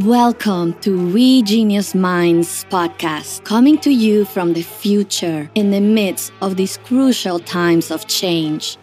Welcome to We Genius Minds podcast, coming to you from the future in the midst of these crucial times of change.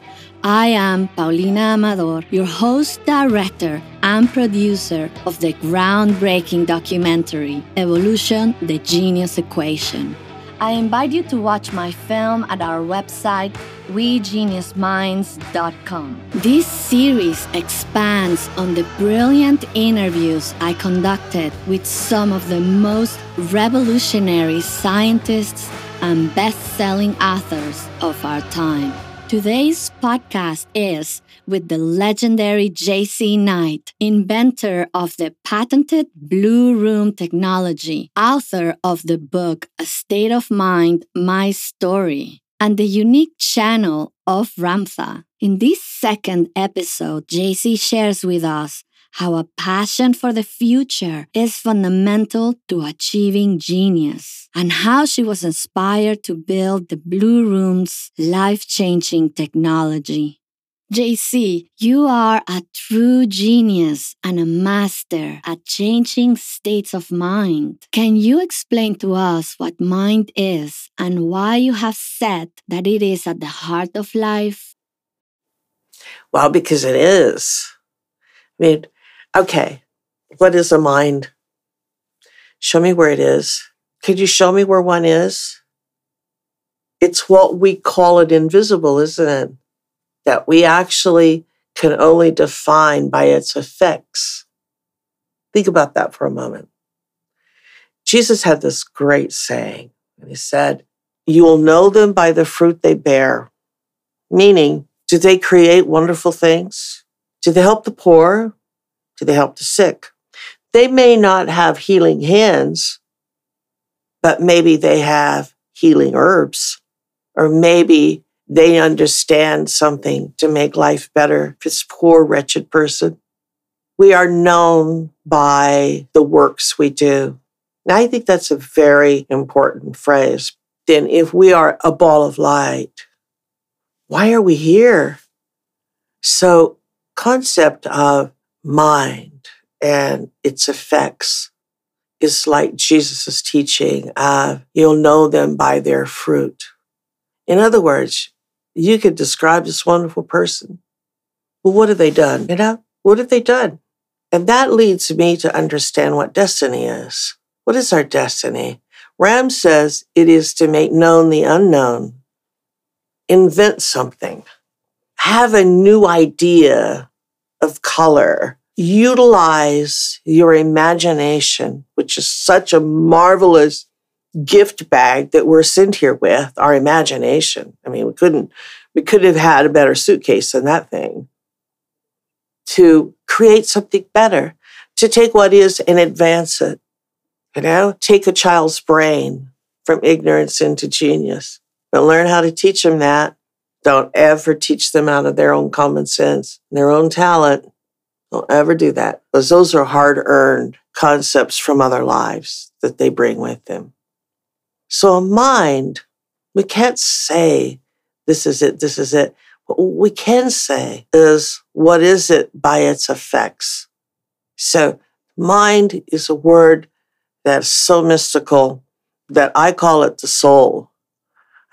I am Paulina Amador, your host, director, and producer of the groundbreaking documentary Evolution The Genius Equation. I invite you to watch my film at our website, WeGeniusMinds.com. This series expands on the brilliant interviews I conducted with some of the most revolutionary scientists and best selling authors of our time. Today's podcast is with the legendary JZ Knight, inventor of the patented Blue Room technology, author of the book A State of Mind My Story, and the unique channel of Ramtha. In this second episode, JZ shares with us how a passion for the future is fundamental to achieving genius, and how she was inspired to build the Blue Room's life changing technology. JZ, you are a true genius and a master at changing states of mind. Can you explain to us what mind is and why you have said that it is at the heart of life? Well, because it is. I mean, okay, what is a mind? Show me where it is. Could you show me where one is? It's what we call it invisible, isn't it? That we actually can only define by its effects. Think about that for a moment. Jesus had this great saying, and he said, You will know them by the fruit they bear. Meaning, do they create wonderful things? Do they help the poor? Do they help the sick? They may not have healing hands, but maybe they have healing herbs, or maybe they understand something to make life better for this poor, wretched person. We are known by the works we do. Now, I think that's a very important phrase. Then, if we are a ball of light, why are we here? So, concept of mind and its effects is like Jesus' teaching of you'll know them by their fruit. In other words, you could describe this wonderful person. Well, what have they done? You know, what have they done? And that leads me to understand what destiny is. What is our destiny? Ram says it is to make known the unknown, invent something, have a new idea of color, utilize your imagination, which is such a marvelous gift bag that we're sent here with, our imagination. I mean, we couldn't, we could have had a better suitcase than that thing to create something better, to take what is and advance it. You know, take a child's brain from ignorance into genius, but learn how to teach them that. Don't ever teach them out of their own common sense, their own talent. Don't ever do that because those are hard earned concepts from other lives that they bring with them. So, a mind, we can't say this is it, this is it. What we can say is what is it by its effects. So, mind is a word that's so mystical that I call it the soul.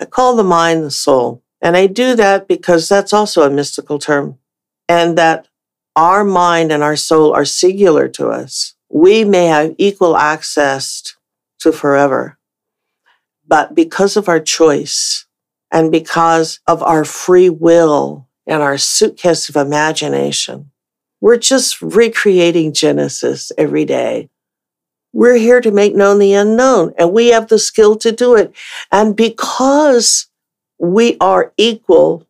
I call the mind the soul. And I do that because that's also a mystical term. And that our mind and our soul are singular to us. We may have equal access to forever. But because of our choice and because of our free will and our suitcase of imagination, we're just recreating Genesis every day. We're here to make known the unknown, and we have the skill to do it. And because we are equal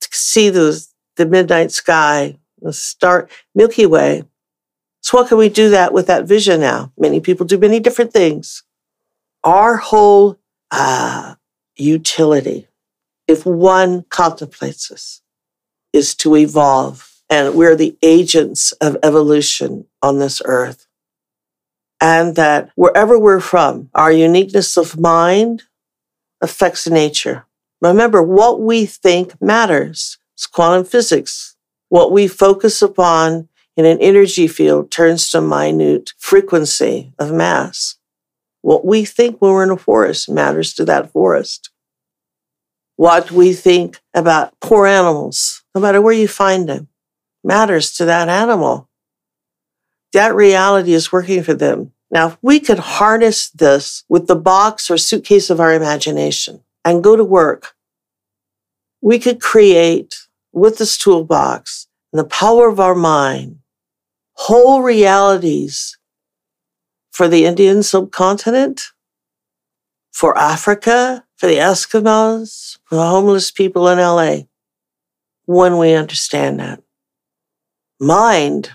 to see the, the midnight sky the star Milky Way. So what can we do that with that vision now? Many people do many different things. Our whole uh, utility, if one contemplates this, is to evolve. And we're the agents of evolution on this earth. And that wherever we're from, our uniqueness of mind affects nature. Remember, what we think matters. It's quantum physics what we focus upon in an energy field turns to minute frequency of mass. What we think when we're in a forest matters to that forest. What we think about poor animals, no matter where you find them, matters to that animal. That reality is working for them. Now, if we could harness this with the box or suitcase of our imagination and go to work, we could create with this toolbox and the power of our mind whole realities for the Indian subcontinent, for Africa, for the Eskimos, for the homeless people in LA, when we understand that. Mind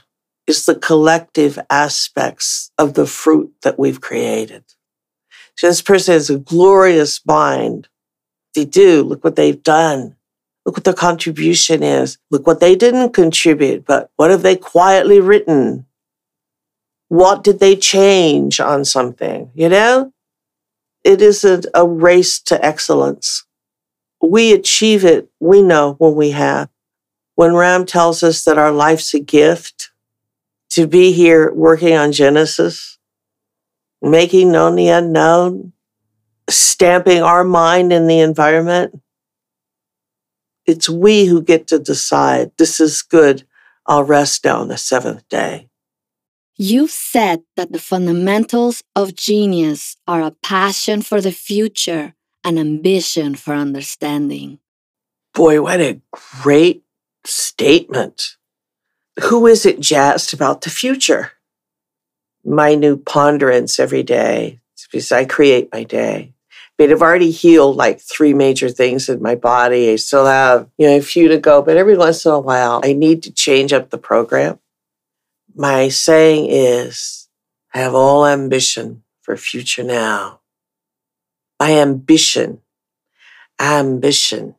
is the collective aspects of the fruit that we've created. So this person has a glorious mind. They do. Look what they've done. Look what their contribution is. Look what they didn't contribute, but what have they quietly written? What did they change on something? You know, it isn't a race to excellence. We achieve it, we know when we have. When Ram tells us that our life's a gift, to be here working on Genesis, making known the unknown, stamping our mind in the environment. It's we who get to decide this is good. I'll rest now on the seventh day. You've said that the fundamentals of genius are a passion for the future and ambition for understanding. Boy, what a great statement who is it jazzed about the future? My new ponderance every day, because I create my day. Mean, I've already healed like three major things in my body. I still have, you know, a few to go, but every once in a while, I need to change up the program. My saying is, I have all ambition for future now. My ambition, ambition.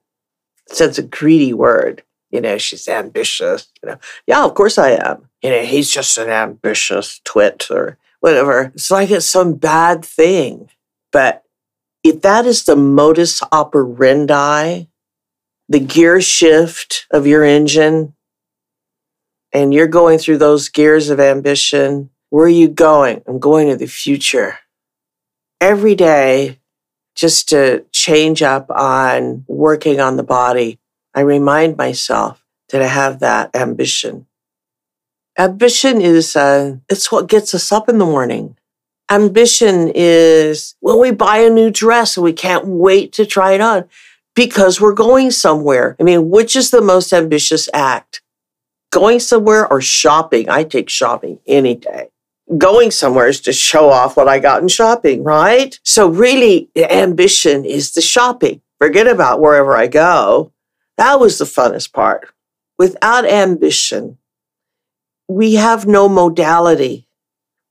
It's a greedy word you know, she's ambitious. You know, yeah, of course I am. You know, he's just an ambitious twit or whatever. It's like it's some bad thing. But if that is the modus operandi, the gear shift of your engine, and you're going through those gears of ambition, where are you going? I'm going to the future. Every day, just to change up on working on the body, I remind myself that I have that ambition. Ambition is, uh, it's what gets us up in the morning. Ambition is when we buy a new dress and we can't wait to try it on because we're going somewhere. I mean, which is the most ambitious act? Going somewhere or shopping? I take shopping any day. Going somewhere is to show off what I got in shopping, right? So really, ambition is the shopping. Forget about wherever I go. That was the funnest part. Without ambition, we have no modality.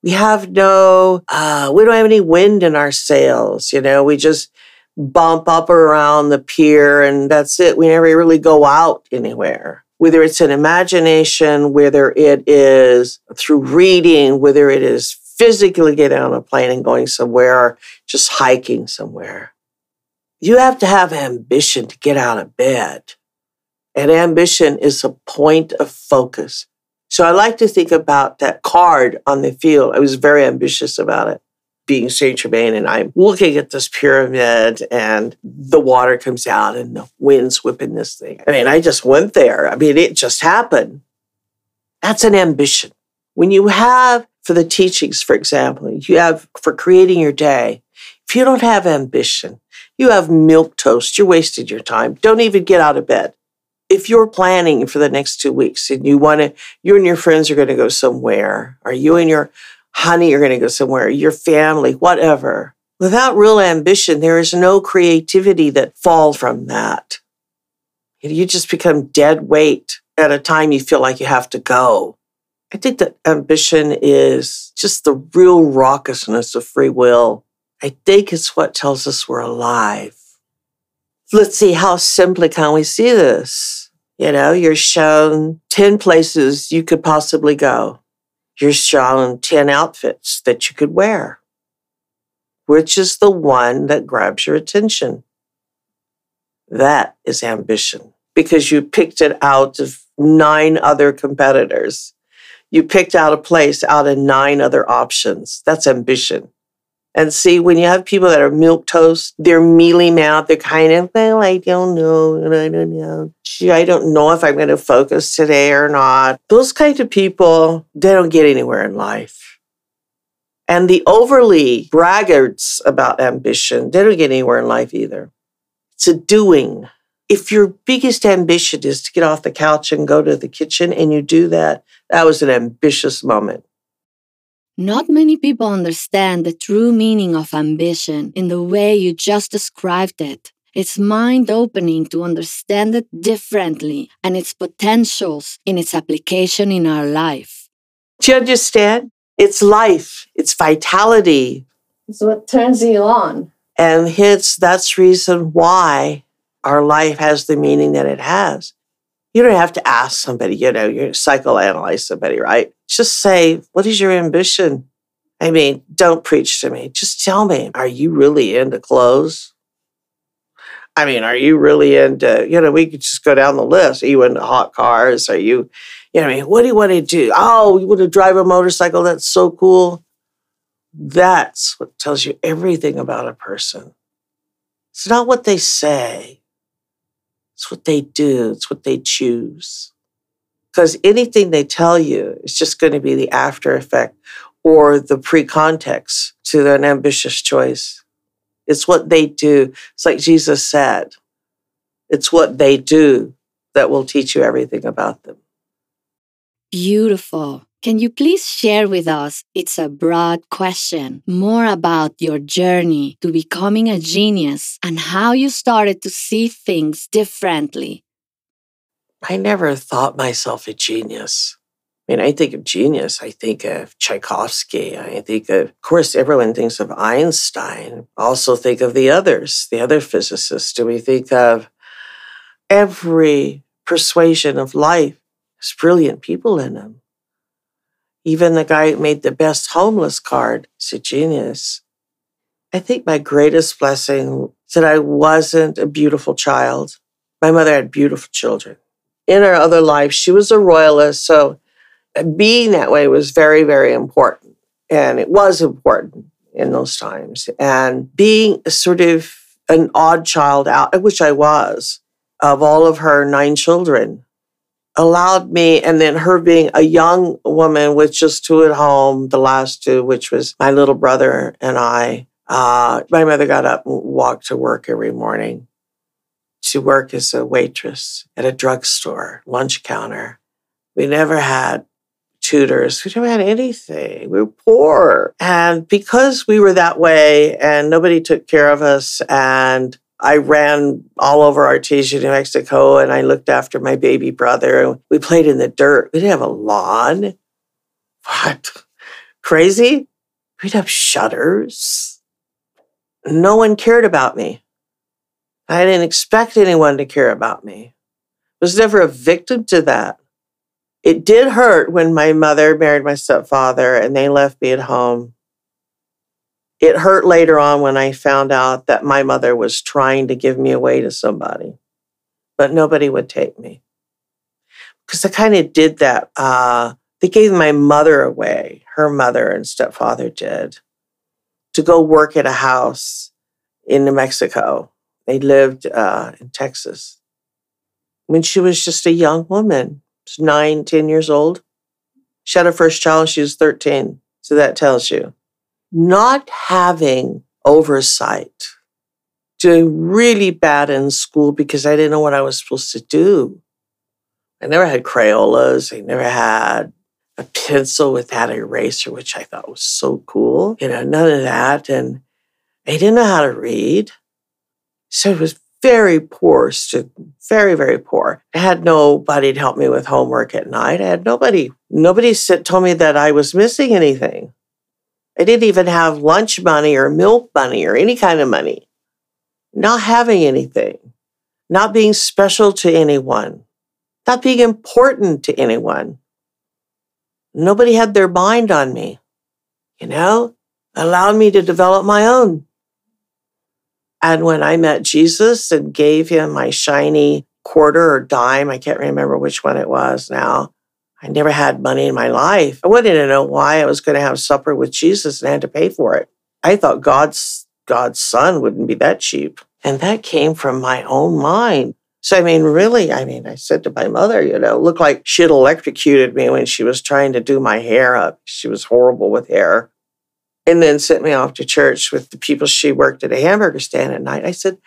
We have no, uh, we don't have any wind in our sails. You know, we just bump up around the pier and that's it. We never really go out anywhere. Whether it's an imagination, whether it is through reading, whether it is physically getting on a plane and going somewhere, or just hiking somewhere. You have to have ambition to get out of bed. And ambition is a point of focus. So I like to think about that card on the field. I was very ambitious about it, being Saint Germain, and I'm looking at this pyramid, and the water comes out, and the wind's whipping this thing. I mean, I just went there. I mean, it just happened. That's an ambition. When you have, for the teachings, for example, you have for creating your day, if you don't have ambition, you have milk toast. you're wasting your time. Don't even get out of bed. If you're planning for the next two weeks and you want to, you and your friends are going to go somewhere, or you and your honey are going to go somewhere, your family, whatever. Without real ambition, there is no creativity that falls from that. You just become dead weight at a time you feel like you have to go. I think that ambition is just the real raucousness of free will. I think it's what tells us we're alive. Let's see how simply can we see this? You know, you're shown 10 places you could possibly go. You're shown 10 outfits that you could wear. Which is the one that grabs your attention? That is ambition because you picked it out of nine other competitors. You picked out a place out of nine other options. That's ambition. And see, when you have people that are milk toast, they're mealy mouthed. They're kind of, well, I don't know. I don't know. Gee, I don't know if I'm going to focus today or not. Those kind of people, they don't get anywhere in life. And the overly braggarts about ambition, they don't get anywhere in life either. It's a doing. If your biggest ambition is to get off the couch and go to the kitchen and you do that, that was an ambitious moment. Not many people understand the true meaning of ambition in the way you just described it. It's mind opening to understand it differently and its potentials in its application in our life. Do you understand? It's life, it's vitality. It's what turns you on. And hence, that's reason why our life has the meaning that it has. You don't have to ask somebody, you know, you psychoanalyze somebody, right? Just say, what is your ambition? I mean, don't preach to me. Just tell me, are you really into clothes? I mean, are you really into, you know, we could just go down the list. Are you into hot cars? Are you, you know, I mean, what do you want to do? Oh, you want to drive a motorcycle? That's so cool. That's what tells you everything about a person. It's not what they say, it's what they do, it's what they choose. Because anything they tell you is just going to be the after effect or the pre context to an ambitious choice. It's what they do. It's like Jesus said it's what they do that will teach you everything about them. Beautiful. Can you please share with us? It's a broad question, more about your journey to becoming a genius and how you started to see things differently. I never thought myself a genius. I mean, I think of genius, I think of Tchaikovsky, I think of, of course, everyone thinks of Einstein. Also think of the others, the other physicists. Do we think of every persuasion of life has brilliant people in them? Even the guy who made the best homeless card is a genius. I think my greatest blessing is that I wasn't a beautiful child. My mother had beautiful children. In her other life, she was a royalist, so uh, being that way was very, very important. And it was important in those times. And being sort of an odd child out, which I was, of all of her nine children, allowed me, and then her being a young woman with just two at home, the last two, which was my little brother and I. Uh, my mother got up and walked to work every morning to work as a waitress at a drugstore, lunch counter. We never had tutors. We never had anything. We were poor. And because we were that way and nobody took care of us and I ran all over Artesia, New Mexico, and I looked after my baby brother. We played in the dirt. We didn't have a lawn. What? Crazy? We'd have shutters. No one cared about me. I didn't expect anyone to care about me. I was never a victim to that. It did hurt when my mother married my stepfather and they left me at home it hurt later on when I found out that my mother was trying to give me away to somebody, but nobody would take me. Because I kind of did that. Uh, they gave my mother away, her mother and stepfather did, to go work at a house in New Mexico. They lived uh, in Texas. When she was just a young woman, nine, 10 years old. She had her first child, she was 13. So that tells you not having oversight, doing really bad in school because I didn't know what I was supposed to do. I never had Crayolas. I never had a pencil with that eraser, which I thought was so cool. You know, none of that. And I didn't know how to read. So it was very poor student, very, very poor. I had nobody to help me with homework at night. I had nobody. Nobody told me that I was missing anything. I didn't even have lunch money or milk money or any kind of money. Not having anything, not being special to anyone, not being important to anyone. Nobody had their mind on me, you know, allowed me to develop my own. And when I met Jesus and gave him my shiny quarter or dime, I can't remember which one it was now, I never had money in my life. I wanted to know why I was going to have supper with Jesus and I had to pay for it. I thought God's God's son wouldn't be that cheap. And that came from my own mind. So, I mean, really, I mean, I said to my mother, you know, looked like she'd electrocuted me when she was trying to do my hair up. She was horrible with hair. And then sent me off to church with the people she worked at a hamburger stand at night. I said,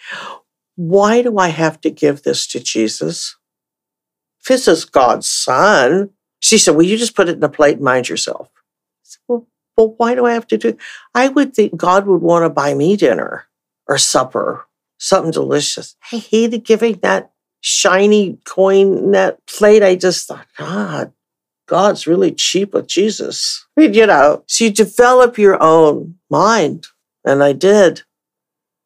why do I have to give this to Jesus? This is God's son, she said, Well, you just put it in a plate and mind yourself. I said, well, well, why do I have to do I would think God would want to buy me dinner or supper, something delicious. I hated giving that shiny coin in that plate. I just thought, God, God's really cheap with Jesus. I mean, you know, so you develop your own mind. And I did.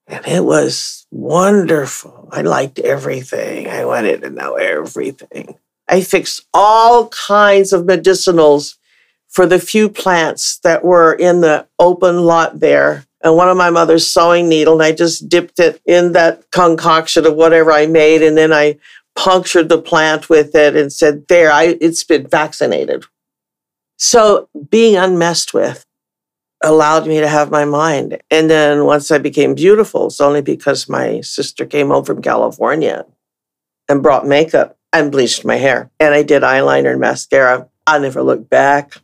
And it was wonderful. I liked everything. I wanted to know everything. I fixed all kinds of medicinals for the few plants that were in the open lot there. And one of my mother's sewing needle, and I just dipped it in that concoction of whatever I made, and then I punctured the plant with it and said, "There, I, it's been vaccinated." So being unmessed with allowed me to have my mind. And then once I became beautiful, it's only because my sister came home from California and brought makeup and bleached my hair. And I did eyeliner and mascara. I never looked back.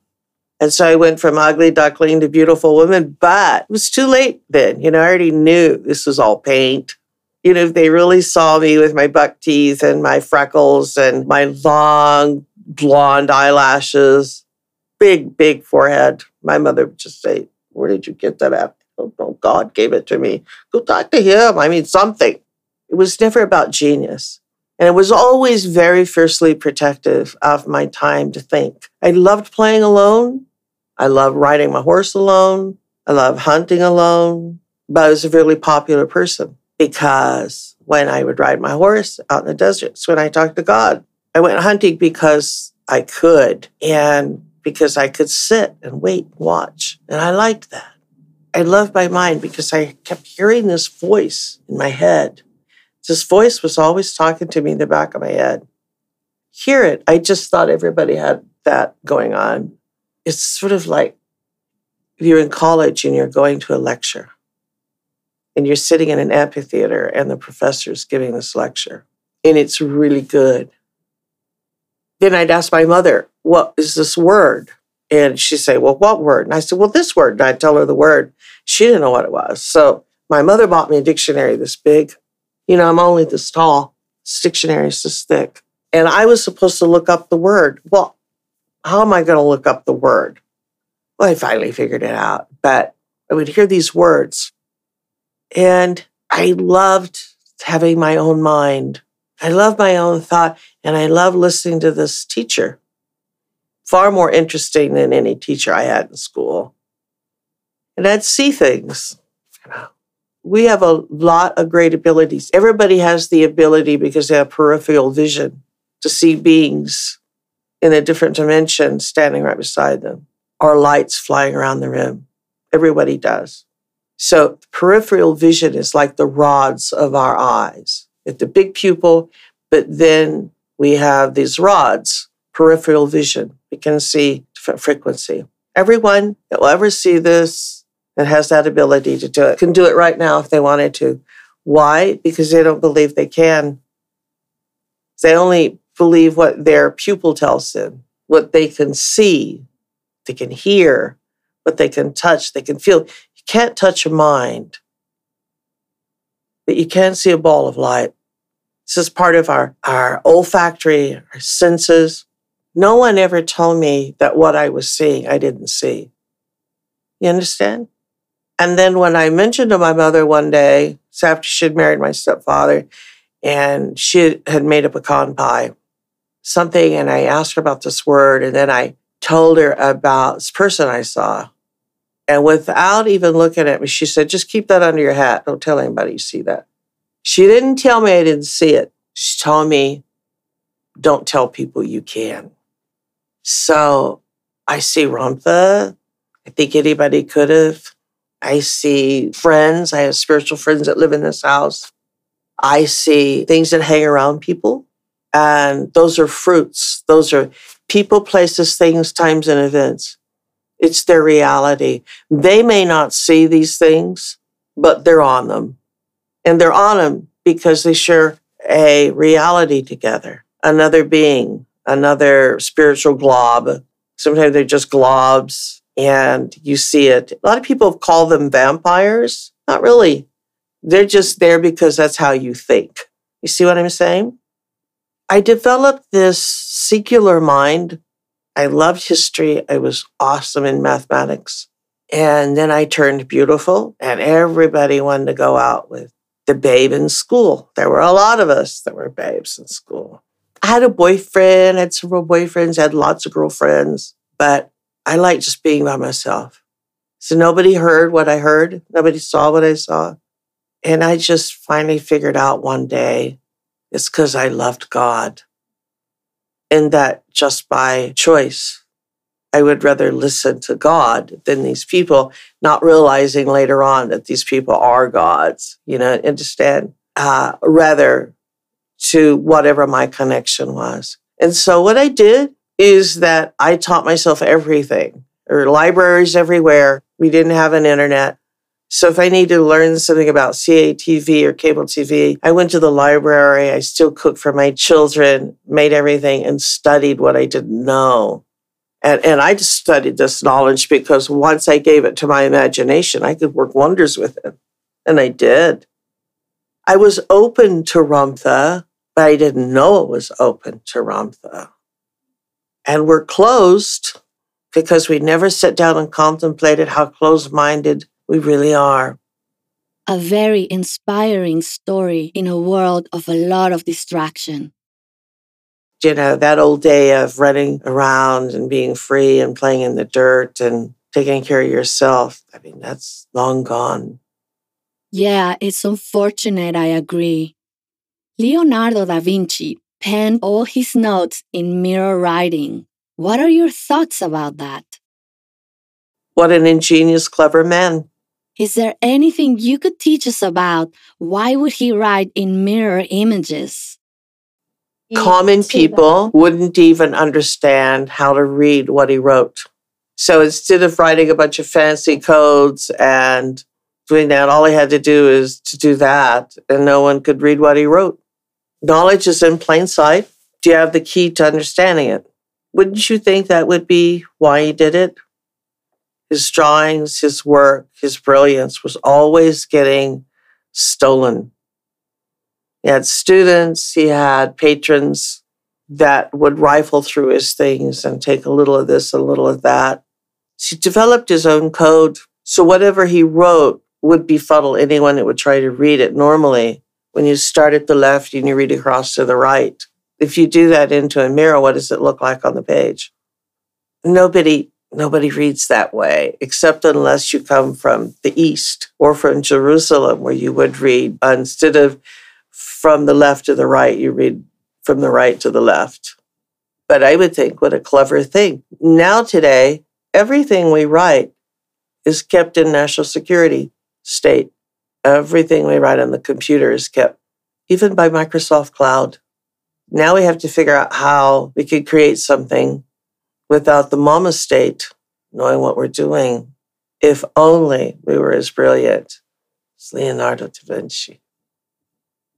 And so I went from ugly duckling to beautiful woman, but it was too late then. You know, I already knew this was all paint. You know, if they really saw me with my buck teeth and my freckles and my long blonde eyelashes, big, big forehead, my mother would just say, Where did you get that at? Oh, no, God gave it to me. Go talk to him. I mean, something. It was never about genius. And it was always very fiercely protective of my time to think. I loved playing alone. I loved riding my horse alone. I loved hunting alone. But I was a really popular person because when I would ride my horse out in the deserts, when I talked to God, I went hunting because I could and because I could sit and wait and watch. And I liked that. I loved my mind because I kept hearing this voice in my head this voice was always talking to me in the back of my head. Hear it. I just thought everybody had that going on. It's sort of like if you're in college and you're going to a lecture and you're sitting in an amphitheater and the professor's giving this lecture and it's really good. Then I'd ask my mother, What is this word? And she'd say, Well, what word? And I said, Well, this word. And I'd tell her the word. She didn't know what it was. So my mother bought me a dictionary, this big you know, I'm only this tall. This dictionary is this thick. And I was supposed to look up the word. Well, how am I going to look up the word? Well, I finally figured it out. But I would hear these words. And I loved having my own mind. I love my own thought. And I love listening to this teacher. Far more interesting than any teacher I had in school. And I'd see things, you know we have a lot of great abilities. Everybody has the ability because they have peripheral vision to see beings in a different dimension standing right beside them or lights flying around the room. Everybody does. So peripheral vision is like the rods of our eyes. It's the big pupil, but then we have these rods, peripheral vision. We can see different frequency. Everyone that will ever see this that has that ability to do it can do it right now if they wanted to. Why? Because they don't believe they can. They only believe what their pupil tells them, what they can see, they can hear, what they can touch, they can feel. You can't touch a mind, but you can see a ball of light. This is part of our, our olfactory, our senses. No one ever told me that what I was seeing, I didn't see. You understand? And then when I mentioned to my mother one day, it's after she'd married my stepfather, and she had made a pecan pie, something, and I asked her about this word, and then I told her about this person I saw. And without even looking at me, she said, just keep that under your hat. Don't tell anybody you see that. She didn't tell me I didn't see it. She told me, don't tell people you can. So I see Ramtha. I think anybody could have. I see friends. I have spiritual friends that live in this house. I see things that hang around people. And those are fruits. Those are people, places, things, times, and events. It's their reality. They may not see these things, but they're on them. And they're on them because they share a reality together, another being, another spiritual glob. Sometimes they're just globs and you see it. A lot of people call them vampires. Not really. They're just there because that's how you think. You see what I'm saying? I developed this secular mind. I loved history. I was awesome in mathematics. And then I turned beautiful, and everybody wanted to go out with the babe in school. There were a lot of us that were babes in school. I had a boyfriend, I had several boyfriends, I had lots of girlfriends, but I liked just being by myself. So nobody heard what I heard, nobody saw what I saw. And I just finally figured out one day it's because I loved God. And that just by choice, I would rather listen to God than these people, not realizing later on that these people are gods, you know, understand? Uh, rather to whatever my connection was. And so what I did is that I taught myself everything. There were libraries everywhere. We didn't have an internet. So if I needed to learn something about CATV or cable TV, I went to the library. I still cooked for my children, made everything, and studied what I didn't know. And, and I just studied this knowledge because once I gave it to my imagination, I could work wonders with it. And I did. I was open to Ramtha, but I didn't know it was open to Ramtha. And we're closed because we never sat down and contemplated how closed minded we really are. A very inspiring story in a world of a lot of distraction. You know, that old day of running around and being free and playing in the dirt and taking care of yourself, I mean, that's long gone. Yeah, it's unfortunate, I agree. Leonardo da Vinci penned all his notes in mirror writing. What are your thoughts about that? What an ingenious, clever man. Is there anything you could teach us about why would he write in mirror images? Common people wouldn't even understand how to read what he wrote. So instead of writing a bunch of fancy codes and doing that, all he had to do is to do that, and no one could read what he wrote. Knowledge is in plain sight. Do you have the key to understanding it? Wouldn't you think that would be why he did it? his drawings, his work, his brilliance was always getting stolen. He had students, he had patrons that would rifle through his things and take a little of this, a little of that. He developed his own code. So whatever he wrote would befuddle anyone that would try to read it normally. When you start at the left and you read across to the right, if you do that into a mirror, what does it look like on the page? Nobody Nobody reads that way, except unless you come from the East or from Jerusalem, where you would read instead of from the left to the right, you read from the right to the left. But I would think, what a clever thing. Now, today, everything we write is kept in national security state. Everything we write on the computer is kept, even by Microsoft Cloud. Now we have to figure out how we could create something without the mama state knowing what we're doing. If only we were as brilliant as Leonardo da Vinci.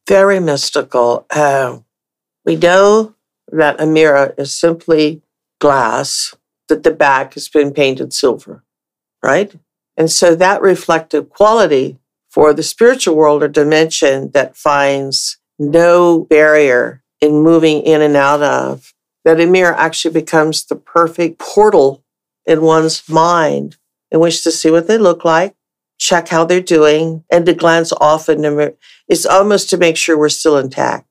Very mystical. Uh, we know that a mirror is simply glass, that the back has been painted silver, right? And so that reflective quality for the spiritual world or dimension that finds no barrier in moving in and out of that a mirror actually becomes the perfect portal in one's mind in which to see what they look like, check how they're doing, and to glance off in the mirror. It's almost to make sure we're still intact.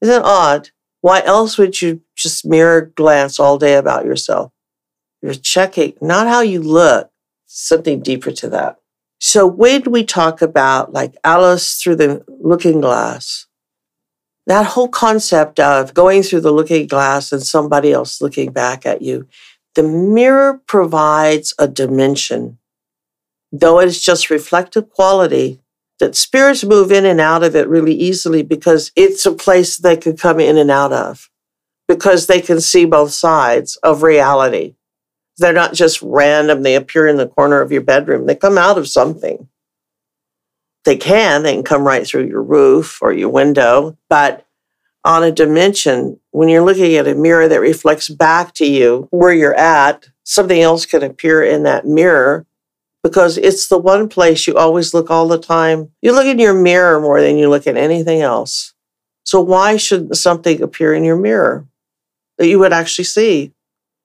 Isn't it odd? Why else would you just mirror glance all day about yourself? You're checking not how you look, something deeper to that. So when we talk about like Alice through the looking glass, that whole concept of going through the looking glass and somebody else looking back at you, the mirror provides a dimension. Though it is just reflective quality, that spirits move in and out of it really easily because it's a place they can come in and out of because they can see both sides of reality. They're not just random, they appear in the corner of your bedroom, they come out of something. They can, they can come right through your roof or your window, but on a dimension, when you're looking at a mirror that reflects back to you where you're at, something else can appear in that mirror because it's the one place you always look all the time. You look in your mirror more than you look at anything else. So why shouldn't something appear in your mirror that you would actually see?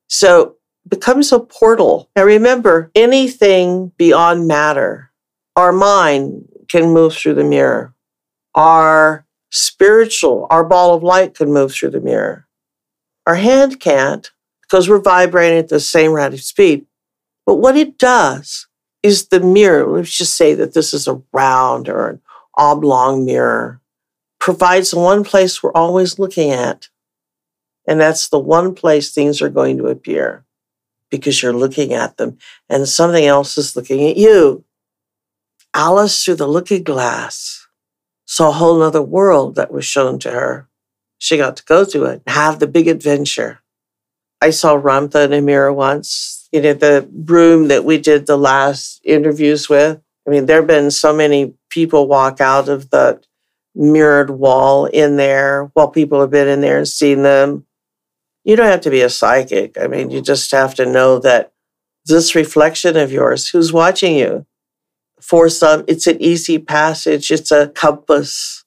So becomes a portal. Now remember, anything beyond matter, our mind can move through the mirror. Our spiritual, our ball of light can move through the mirror. Our hand can't because we're vibrating at the same rate of speed. But what it does is the mirror, let's just say that this is a round or an oblong mirror, provides the one place we're always looking at. And that's the one place things are going to appear because you're looking at them and something else is looking at you. Alice, through the looking glass, saw a whole other world that was shown to her. She got to go to it, and have the big adventure. I saw Ramtha in a mirror once you know, the room that we did the last interviews with. I mean, there have been so many people walk out of the mirrored wall in there while people have been in there and seen them. You don't have to be a psychic. I mean, you just have to know that this reflection of yours, who's watching you? For some, it's an easy passage, it's a compass.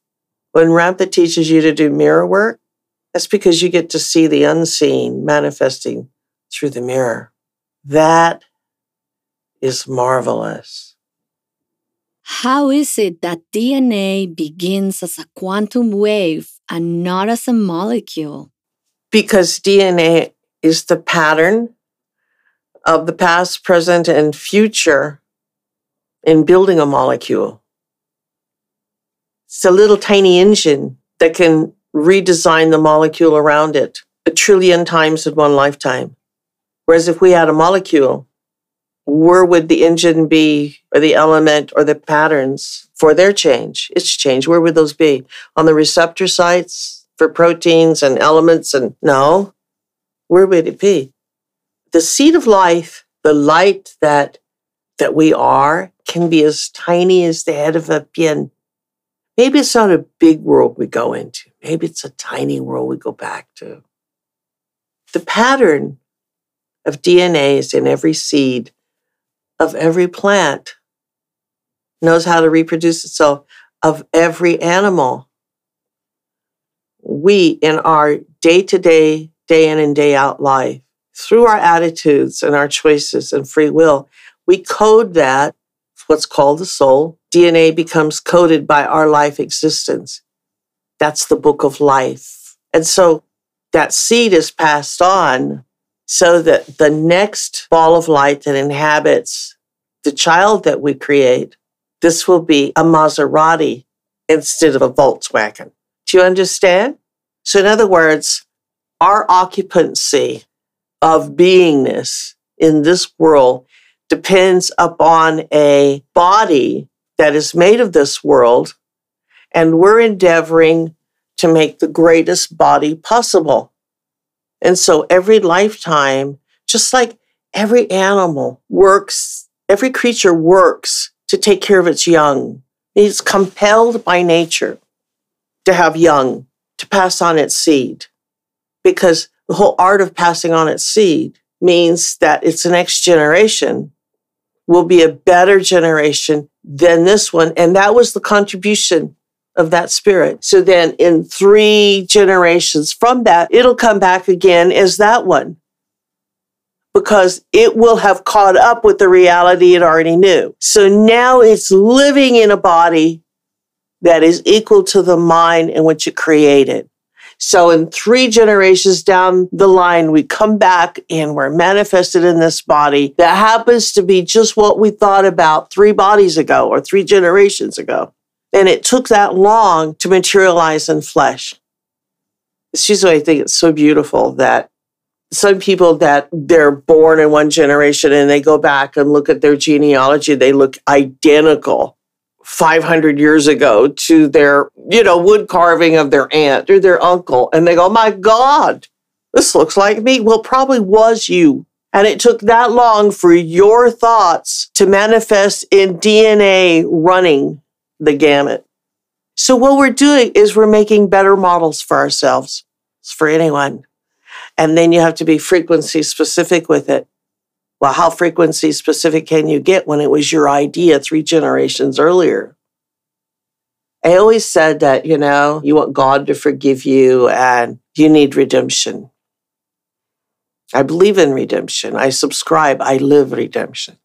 When Ramtha teaches you to do mirror work, that's because you get to see the unseen manifesting through the mirror. That is marvelous. How is it that DNA begins as a quantum wave and not as a molecule? Because DNA is the pattern of the past, present, and future in building a molecule. It's a little tiny engine that can redesign the molecule around it a trillion times in one lifetime. Whereas if we had a molecule, where would the engine be, or the element, or the patterns for their change, its change? Where would those be? On the receptor sites for proteins and elements? And no, where would it be? The seed of life, the light that that we are, can be as tiny as the head of a pin. Maybe it's not a big world we go into. Maybe it's a tiny world we go back to. The pattern of DNAs in every seed of every plant, knows how to reproduce itself, of every animal. We, in our day to day, day in and day out life, through our attitudes and our choices and free will, we code that, what's called the soul. DNA becomes coded by our life existence. That's the book of life. And so that seed is passed on so that the next ball of light that inhabits the child that we create, this will be a Maserati instead of a Volkswagen. Do you understand? So, in other words, our occupancy of beingness in this world depends upon a body that is made of this world, and we're endeavoring to make the greatest body possible. And so every lifetime, just like every animal works, every creature works to take care of its young. It's compelled by nature to have young, to pass on its seed. Because the whole art of passing on its seed means that its next generation will be a better generation than this one. And that was the contribution of that spirit. So then in three generations from that, it'll come back again as that one because it will have caught up with the reality it already knew. So now it's living in a body that is equal to the mind in which it created. So in three generations down the line, we come back and we're manifested in this body that happens to be just what we thought about three bodies ago or three generations ago. And it took that long to materialize in flesh. It's just why I think it's so beautiful that some people that they're born in one generation and they go back and look at their genealogy, they look identical 500 years ago to their, you know, wood carving of their aunt or their uncle. And they go, my God, this looks like me. Well, probably was you. And it took that long for your thoughts to manifest in DNA running the gamut. So what we're doing is we're making better models for ourselves, for anyone. And then you have to be frequency specific with it. Well, how frequency specific can you get when it was your idea three generations earlier? I always said that, you know, you want God to forgive you and you need redemption. I believe in redemption. I subscribe. I live redemption.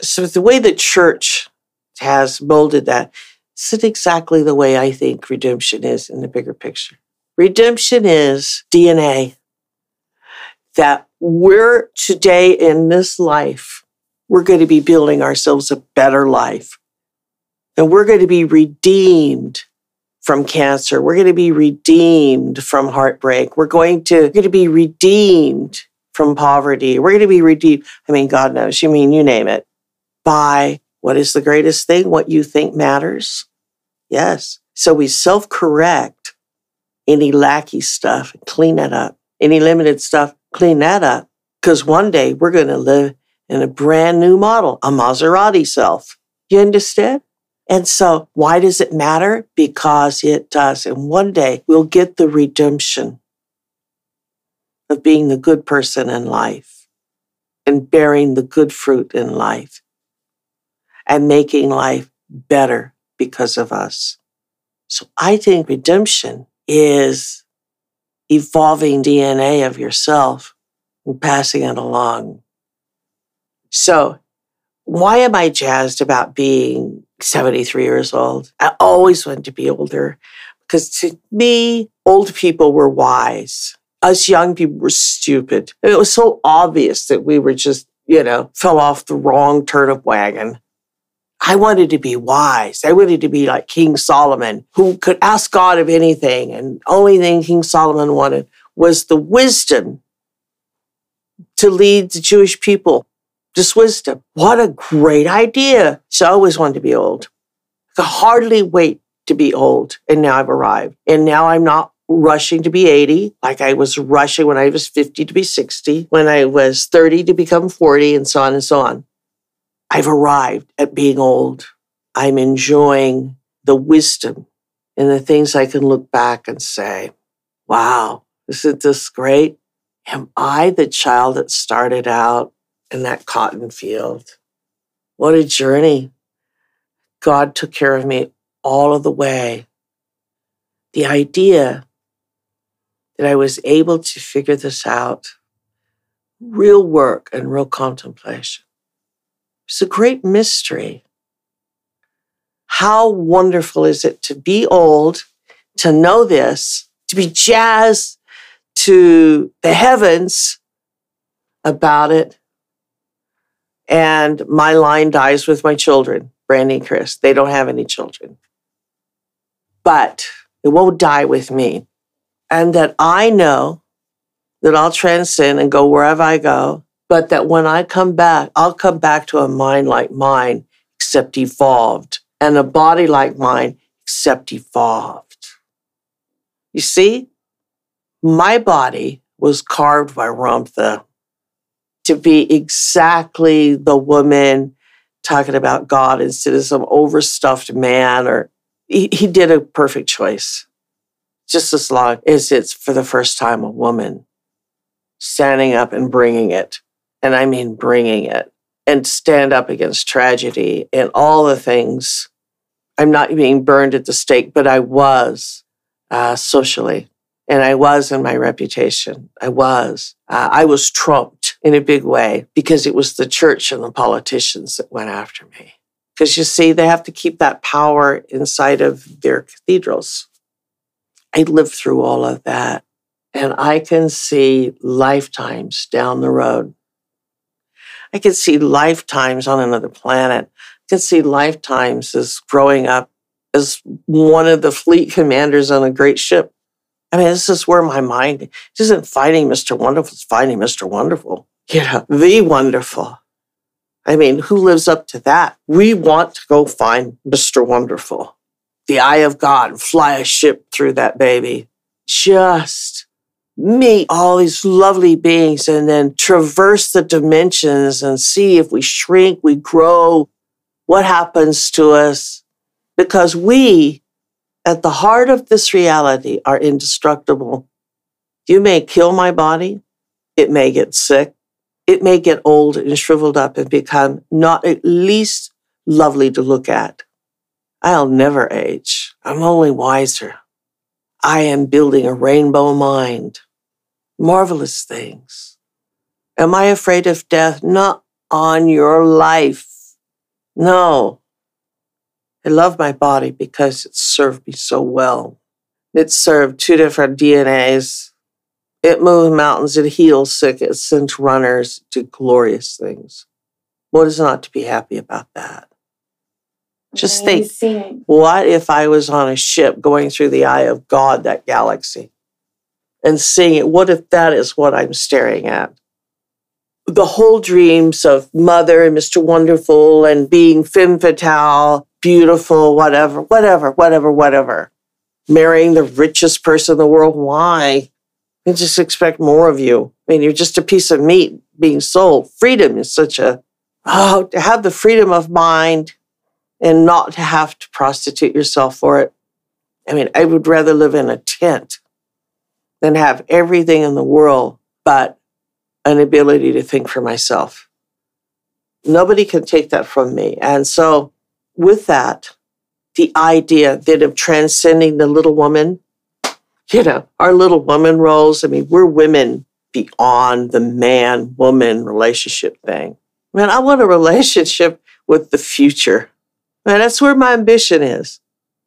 So the way the church has molded that, is it exactly the way I think redemption is in the bigger picture. Redemption is DNA that we're today in this life, we're going to be building ourselves a better life. And we're going to be redeemed from cancer. We're going to be redeemed from heartbreak. We're going to, we're going to be redeemed from poverty. We're going to be redeemed. I mean, God knows, you mean, you name it, by what is the greatest thing? What you think matters? Yes. So we self correct any lackey stuff clean that up. Any limited stuff, clean that up. Because one day we're going to live in a brand new model, a Maserati self. You understand? And so, why does it matter? Because it does. And one day we'll get the redemption of being the good person in life and bearing the good fruit in life and making life better because of us. So, I think redemption is evolving DNA of yourself and passing it along. So, why am I jazzed about being 73 years old? I always wanted to be older because to me, old people were wise. Us young people were stupid. It was so obvious that we were just, you know, fell off the wrong turnip wagon. I wanted to be wise. I wanted to be like King Solomon, who could ask God of anything. And only thing King Solomon wanted was the wisdom to lead the Jewish people just wisdom. What a great idea. So I always wanted to be old. I could hardly wait to be old. And now I've arrived. And now I'm not rushing to be 80, like I was rushing when I was 50 to be 60, when I was 30 to become 40, and so on and so on. I've arrived at being old. I'm enjoying the wisdom and the things I can look back and say, wow, isn't this great? Am I the child that started out in that cotton field. What a journey. God took care of me all of the way. The idea that I was able to figure this out, real work and real contemplation. It's a great mystery. How wonderful is it to be old, to know this, to be jazzed to the heavens about it, and my line dies with my children, Brandy and Chris. They don't have any children. But it won't die with me. And that I know that I'll transcend and go wherever I go, but that when I come back, I'll come back to a mind like mine, except evolved, and a body like mine, except evolved. You see, my body was carved by Ramtha to be exactly the woman talking about God instead of some overstuffed man or he, he did a perfect choice. Just as long as it's for the first time a woman standing up and bringing it. And I mean bringing it and stand up against tragedy and all the things. I'm not being burned at the stake, but I was uh, socially. And I was in my reputation. I was. Uh, I was trumped in a big way because it was the church and the politicians that went after me. Because you see, they have to keep that power inside of their cathedrals. I lived through all of that, and I can see lifetimes down the road. I could see lifetimes on another planet. I could see lifetimes as growing up as one of the fleet commanders on a great ship. I mean, this is where my mind isn't fighting Mr. Wonderful, it's fighting Mr. Wonderful you know, the wonderful. I mean, who lives up to that? We want to go find Mr. Wonderful, the eye of God, fly a ship through that baby. Just meet all these lovely beings and then traverse the dimensions and see if we shrink, we grow, what happens to us. Because we, at the heart of this reality, are indestructible. You may kill my body, it may get sick, it may get old and shriveled up and become not at least lovely to look at. I'll never age. I'm only wiser. I am building a rainbow mind. Marvelous things. Am I afraid of death? Not on your life. No. I love my body because it served me so well. It served two different DNAs it moved mountains, it heals sick, it sends runners to glorious things. What is not to be happy about that? Just Amazing. think what if I was on a ship going through the eye of God, that galaxy, and seeing it? What if that is what I'm staring at? The whole dreams of Mother and Mr. Wonderful and being femme fatale, beautiful, whatever, whatever, whatever, whatever. Marrying the richest person in the world. Why? They just expect more of you. I mean, you're just a piece of meat being sold. Freedom is such a, oh, to have the freedom of mind and not to have to prostitute yourself for it. I mean, I would rather live in a tent than have everything in the world but an ability to think for myself. Nobody can take that from me. And so, with that, the idea that of transcending the little woman you know, our little woman roles. I mean, we're women beyond the man woman relationship thing. Man, I want a relationship with the future. Man, that's where my ambition is.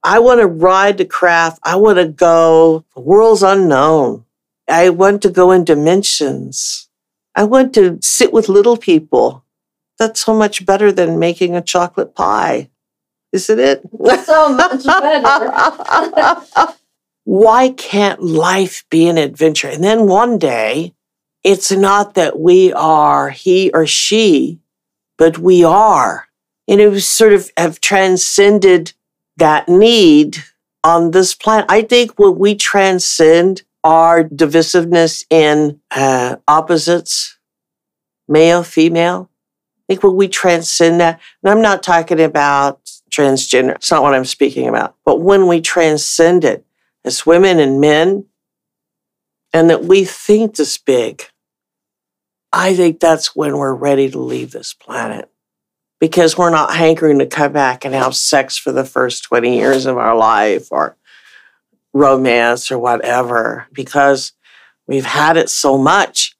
I want to ride the craft. I want to go, the world's unknown. I want to go in dimensions. I want to sit with little people. That's so much better than making a chocolate pie, isn't it? So much better. why can't life be an adventure? And then one day, it's not that we are he or she, but we are. And it was sort of have transcended that need on this planet. I think when we transcend our divisiveness in uh, opposites, male, female, I think when we transcend that, and I'm not talking about transgender, it's not what I'm speaking about, but when we transcend it, as women and men, and that we think this big, I think that's when we're ready to leave this planet because we're not hankering to come back and have sex for the first 20 years of our life or romance or whatever because we've had it so much.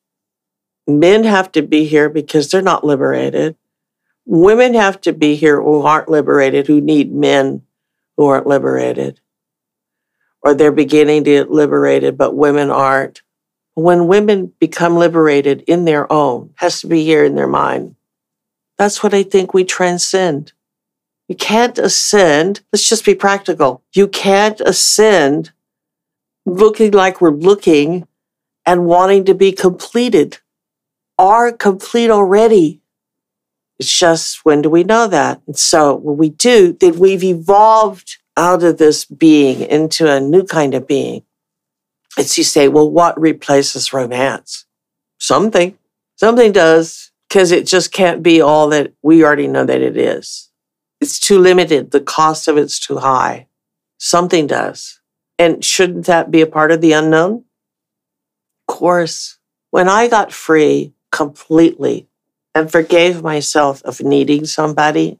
Men have to be here because they're not liberated. Women have to be here who aren't liberated, who need men who aren't liberated or they're beginning to get liberated, but women aren't. When women become liberated in their own, has to be here in their mind. That's what I think we transcend. You can't ascend. Let's just be practical. You can't ascend looking like we're looking and wanting to be completed. Are complete already. It's just when do we know that? And so when we do, then we've evolved out of this being into a new kind of being. It's you say, well, what replaces romance? Something. Something does, because it just can't be all that we already know that it is. It's too limited. The cost of it's too high. Something does. And shouldn't that be a part of the unknown? Of course. When I got free completely and forgave myself of needing somebody,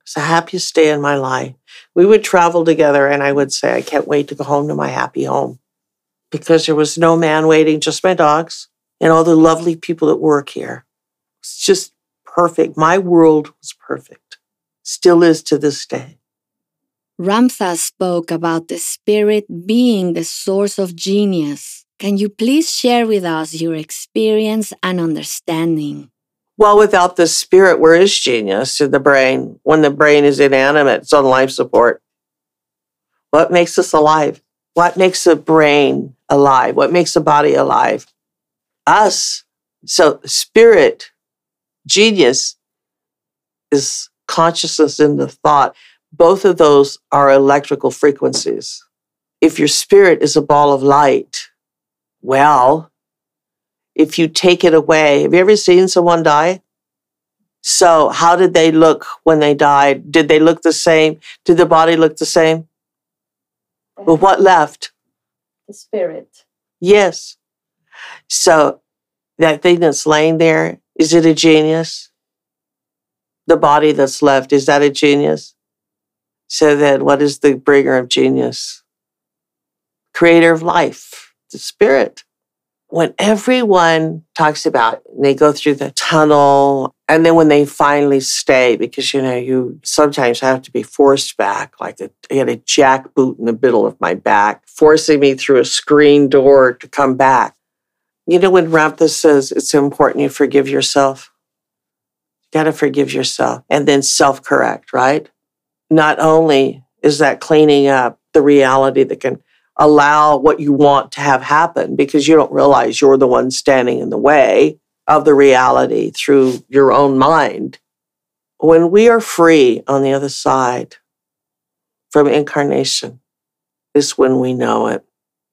it's the happiest day in my life. We would travel together, and I would say, I can't wait to go home to my happy home because there was no man waiting, just my dogs and all the lovely people that work here. It's just perfect. My world was perfect, still is to this day. Ramtha spoke about the spirit being the source of genius. Can you please share with us your experience and understanding? Well, without the spirit, where is genius in the brain? When the brain is inanimate, it's on life support. What makes us alive? What makes the brain alive? What makes the body alive? Us. So, spirit, genius is consciousness in the thought. Both of those are electrical frequencies. If your spirit is a ball of light, well, if you take it away, have you ever seen someone die? So, how did they look when they died? Did they look the same? Did the body look the same? Well, what left? The spirit. Yes. So, that thing that's laying there, is it a genius? The body that's left, is that a genius? So, then what is the bringer of genius? Creator of life, the spirit when everyone talks about they go through the tunnel and then when they finally stay because you know you sometimes have to be forced back like a, I had a jackboot in the middle of my back forcing me through a screen door to come back you know when Ramtha says it's important you forgive yourself you got to forgive yourself and then self-correct right not only is that cleaning up the reality that can allow what you want to have happen because you don't realize you're the one standing in the way of the reality through your own mind. When we are free on the other side from incarnation, is when we know it.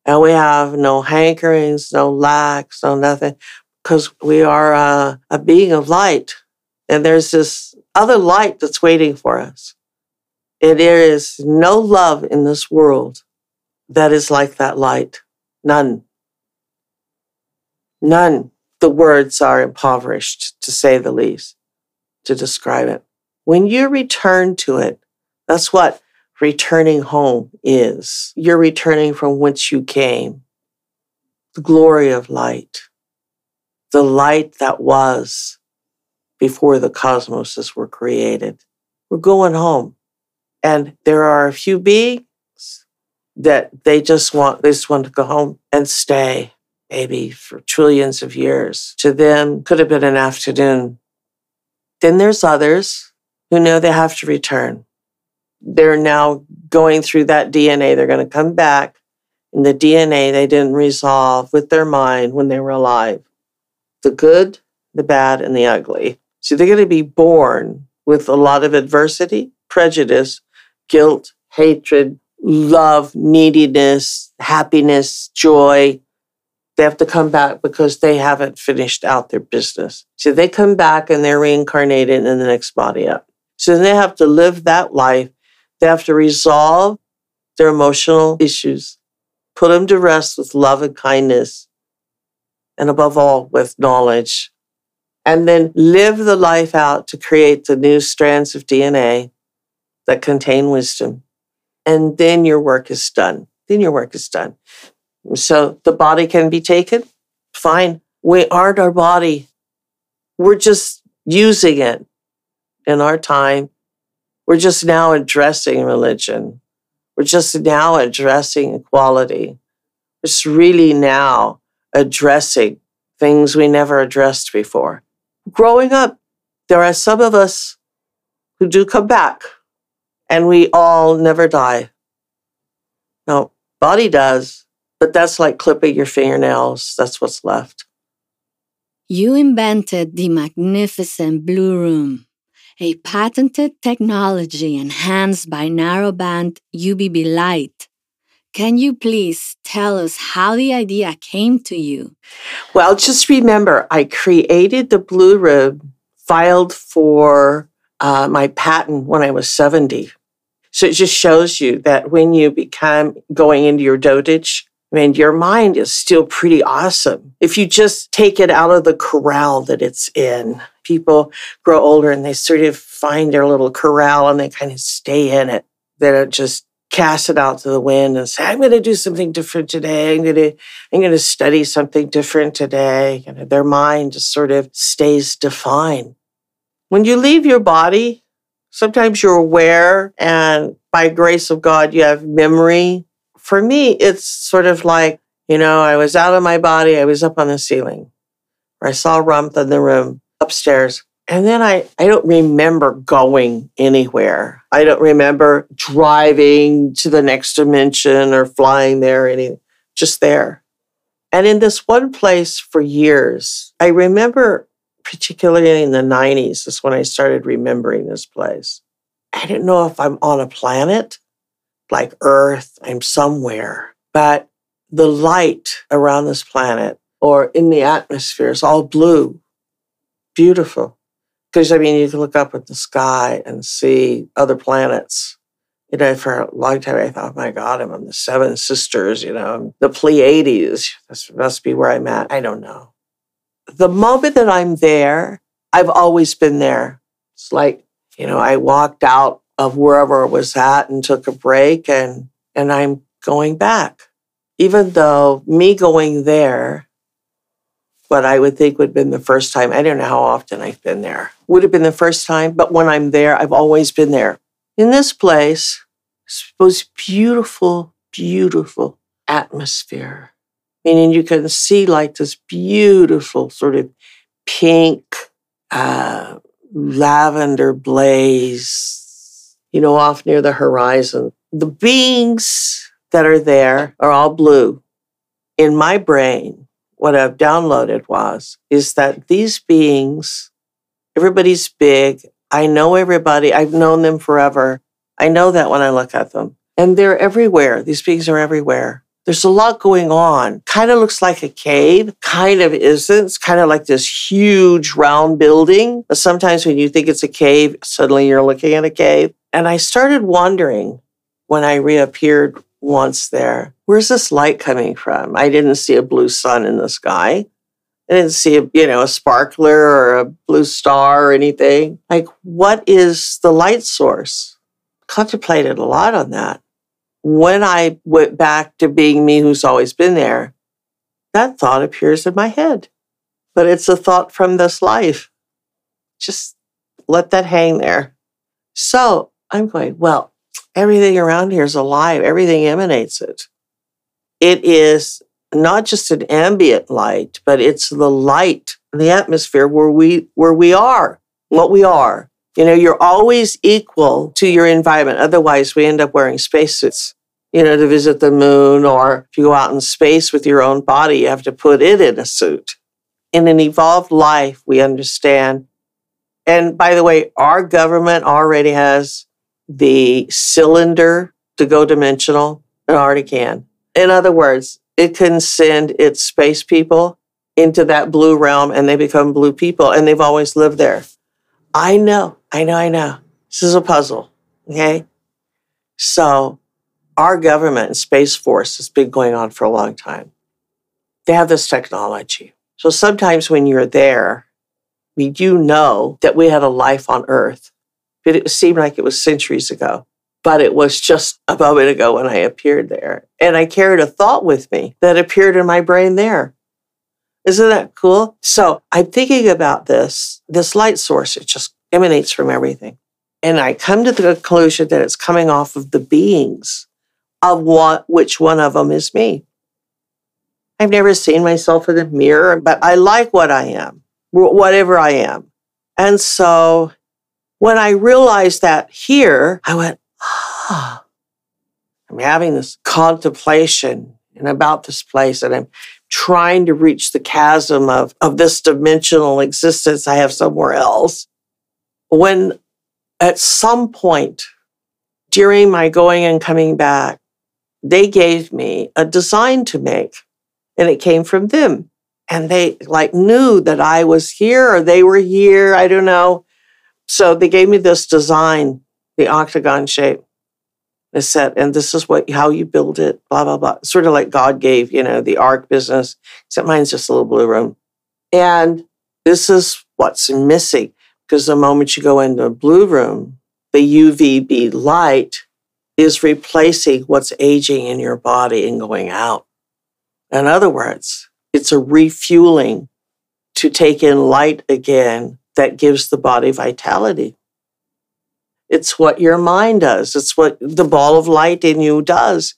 And we have no hankerings, no lacks, no nothing, because we are a, a being of light. And there's this other light that's waiting for us. And there is no love in this world that is like that light. None. None. The words are impoverished, to say the least, to describe it. When you return to it, that's what returning home is. You're returning from whence you came. The glory of light. The light that was before the cosmoses were created. We're going home. And there are a few beings that they just want they just want to go home and stay maybe for trillions of years to them could have been an afternoon then there's others who know they have to return they're now going through that dna they're going to come back in the dna they didn't resolve with their mind when they were alive the good the bad and the ugly so they're going to be born with a lot of adversity prejudice guilt hatred love, neediness, happiness, joy. They have to come back because they haven't finished out their business. So they come back and they're reincarnated in the next body up. So they have to live that life. They have to resolve their emotional issues, put them to rest with love and kindness, and above all, with knowledge. And then live the life out to create the new strands of DNA that contain wisdom and then your work is done. Then your work is done. So the body can be taken. Fine. We aren't our body. We're just using it in our time. We're just now addressing religion. We're just now addressing equality. Just really now addressing things we never addressed before. Growing up, there are some of us who do come back and we all never die. No, body does, but that's like clipping your fingernails. That's what's left. You invented the magnificent Blue Room, a patented technology enhanced by narrowband UVB light. Can you please tell us how the idea came to you? Well, just remember, I created the Blue Room, filed for uh, my patent when I was 70. So it just shows you that when you become going into your dotage, I mean, your mind is still pretty awesome. If you just take it out of the corral that it's in, people grow older and they sort of find their little corral and they kind of stay in it. They don't just cast it out to the wind and say, I'm going to do something different today. I'm going to, I'm going to study something different today. You know, their mind just sort of stays defined. When you leave your body, Sometimes you're aware, and by grace of God, you have memory. For me, it's sort of like, you know, I was out of my body, I was up on the ceiling, or I saw Ramtha in the room upstairs. And then I, I don't remember going anywhere. I don't remember driving to the next dimension or flying there, or anything, just there. And in this one place for years, I remember particularly in the 90s, is when I started remembering this place. I didn't know if I'm on a planet like Earth, I'm somewhere, but the light around this planet or in the atmosphere is all blue, beautiful. Because I mean, you can look up at the sky and see other planets. You know, for a long time, I thought, oh my God, I'm on the Seven Sisters, you know, the Pleiades. This must be where I'm at. I don't know. The moment that I'm there, I've always been there. It's like, you know, I walked out of wherever it was at and took a break and and I'm going back. Even though me going there, what I would think would have been the first time, I don't know how often I've been there, would have been the first time, but when I'm there, I've always been there. In this place, most beautiful, beautiful atmosphere. Meaning you can see like this beautiful sort of pink, uh, lavender blaze you know, off near the horizon. The beings that are there are all blue. In my brain, what I've downloaded was, is that these beings, everybody's big. I know everybody. I've known them forever. I know that when I look at them. And they're everywhere. These beings are everywhere. There's a lot going on. Kind of looks like a cave, kind of isn't. It's kind of like this huge round building. Sometimes when you think it's a cave, suddenly you're looking at a cave. And I started wondering when I reappeared once there, where's this light coming from? I didn't see a blue sun in the sky. I didn't see a, you know, a sparkler or a blue star or anything. Like, what is the light source? Contemplated a lot on that. When I went back to being me who's always been there, that thought appears in my head. But it's a thought from this life. Just let that hang there. So I'm going, well, everything around here is alive, everything emanates it. It is not just an ambient light, but it's the light the atmosphere where we where we are, what we are. You know, you're always equal to your environment. Otherwise, we end up wearing spacesuits, you know, to visit the moon, or if you go out in space with your own body, you have to put it in a suit. In an evolved life, we understand. And by the way, our government already has the cylinder to go dimensional, it already can. In other words, it can send its space people into that blue realm and they become blue people and they've always lived there. I know, I know, I know. This is a puzzle, okay? So, our government and Space Force has been going on for a long time. They have this technology. So, sometimes when you're there, we do know that we had a life on Earth it seemed like it was centuries ago. But it was just a moment ago when I appeared there. And I carried a thought with me that appeared in my brain there. Isn't that cool? So I'm thinking about this, this light source, it just emanates from everything. And I come to the conclusion that it's coming off of the beings of what, which one of them is me. I've never seen myself in a mirror, but I like what I am, whatever I am. And so when I realized that here, I went, ah, I'm having this contemplation and about this place, and I'm trying to reach the chasm of, of this dimensional existence I have somewhere else. When at some point during my going and coming back, they gave me a design to make, and it came from them. And they like knew that I was here or they were here. I don't know. So they gave me this design, the octagon shape. They said, and this is what how you build it, blah, blah, blah. Sort of like God gave, you know, the ark business, except mine's just a little blue room. And this is what's missing. Because the moment you go into a blue room, the UVB light is replacing what's aging in your body and going out. In other words, it's a refueling to take in light again that gives the body vitality. It's what your mind does, it's what the ball of light in you does.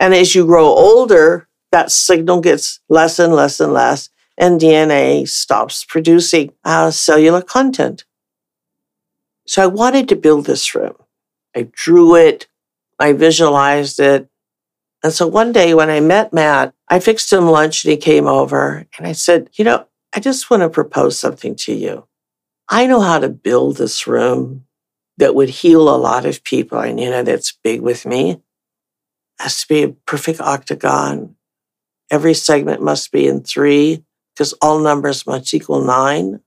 And as you grow older, that signal gets less and less and less, and DNA stops producing uh, cellular content. So I wanted to build this room. I drew it, I visualized it. And so one day when I met Matt, I fixed him lunch and he came over and I said, You know, I just want to propose something to you. I know how to build this room that would heal a lot of people. And you know, that's big with me. It has to be a perfect octagon. Every segment must be in three because all numbers must equal nine.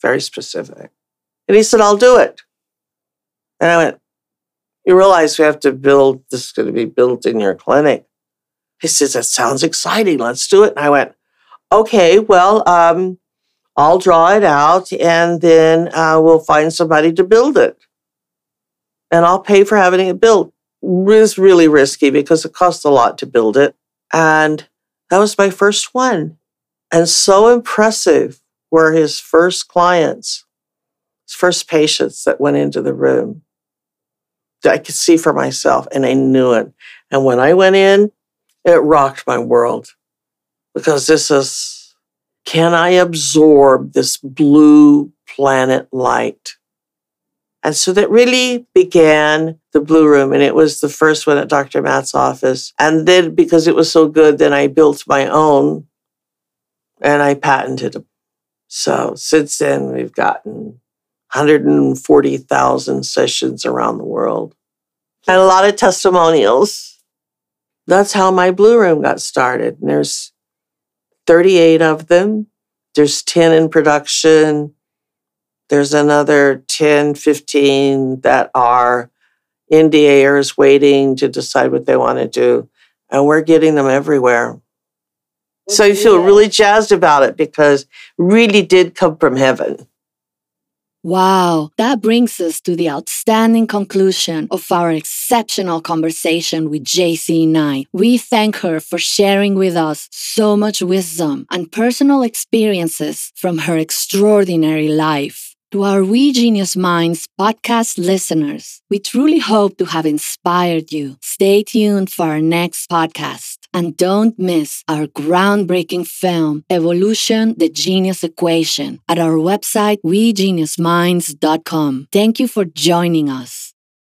Very specific. And he said, I'll do it. And I went, You realize we have to build, this is going to be built in your clinic. He says, That sounds exciting. Let's do it. And I went, Okay, well, um, I'll draw it out and then uh, we'll find somebody to build it. And I'll pay for having it built. It was really risky because it costs a lot to build it. And that was my first one. And so impressive were his first clients, his first patients that went into the room. that I could see for myself and I knew it. And when I went in, it rocked my world because this is can I absorb this blue planet light? And so that really began the Blue Room. And it was the first one at Dr. Matt's office. And then because it was so good, then I built my own and I patented them. So since then, we've gotten 140,000 sessions around the world and a lot of testimonials. That's how my Blue Room got started. And there's 38 of them. There's 10 in production. There's another 10, 15 that are NDAers waiting to decide what they want to do. And we're getting them everywhere. So you feel really jazzed about it because really did come from heaven. Wow, that brings us to the outstanding conclusion of our exceptional conversation with JZ Knight. We thank her for sharing with us so much wisdom and personal experiences from her extraordinary life. To our We Genius Minds podcast listeners, we truly hope to have inspired you. Stay tuned for our next podcast. And don't miss our groundbreaking film, Evolution The Genius Equation, at our website, wegeniusminds.com. Thank you for joining us.